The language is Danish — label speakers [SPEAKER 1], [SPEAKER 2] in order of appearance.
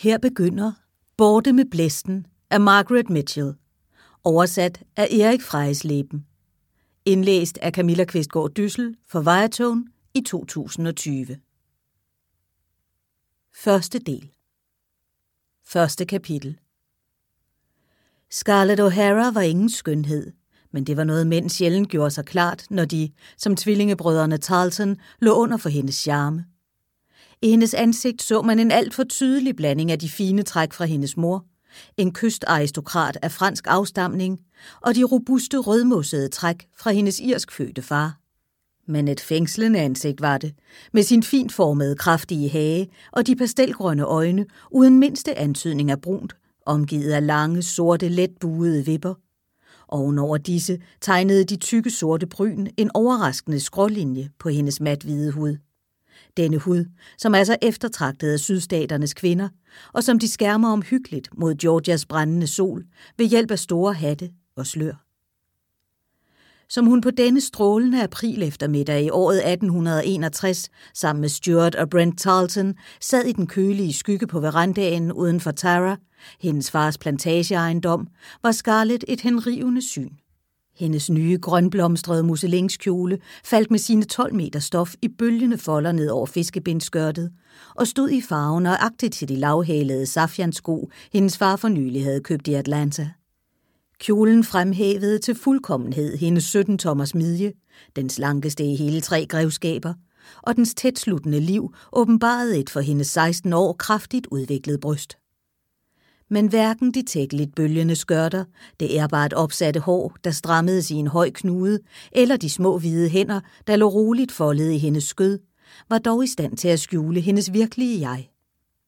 [SPEAKER 1] Her begynder Borte med blæsten af Margaret Mitchell. Oversat af Erik Frejesleben. Indlæst af Camilla Kvistgaard Dyssel for Viatone i 2020. Første del. Første kapitel. Scarlett O'Hara var ingen skønhed, men det var noget mænd sjældent gjorde sig klart, når de, som tvillingebrødrene Tarleton, lå under for hendes charme. I hendes ansigt så man en alt for tydelig blanding af de fine træk fra hendes mor, en kystaristokrat af fransk afstamning og de robuste rødmossede træk fra hendes irskfødte far. Men et fængslende ansigt var det, med sin fint formede, kraftige hage og de pastelgrønne øjne uden mindste antydning af brunt, omgivet af lange, sorte, let buede vipper. Ovenover disse tegnede de tykke sorte bryn en overraskende skrålinje på hendes mathvide hud. Denne hud, som altså er så eftertragtet af sydstaternes kvinder, og som de skærmer omhyggeligt mod Georgias brændende sol ved hjælp af store hatte og slør. Som hun på denne strålende april eftermiddag i året 1861 sammen med Stuart og Brent Tarleton sad i den kølige skygge på verandaen uden for Tara, hendes fars plantageejendom, var Scarlett et henrivende syn. Hendes nye grønblomstrede musselingskjole faldt med sine 12 meter stof i bølgende folder ned over fiskebindskørtet og stod i farven agtigt til de lavhælede safiansko, hendes far for nylig havde købt i Atlanta. Kjolen fremhævede til fuldkommenhed hendes 17 tommers midje, den slankeste i hele tre grevskaber, og dens tætsluttende liv åbenbarede et for hendes 16 år kraftigt udviklet bryst men hverken de tækkeligt bølgende skørter, det ærbart opsatte hår, der strammede i en høj knude, eller de små hvide hænder, der lå roligt foldet i hendes skød, var dog i stand til at skjule hendes virkelige jeg.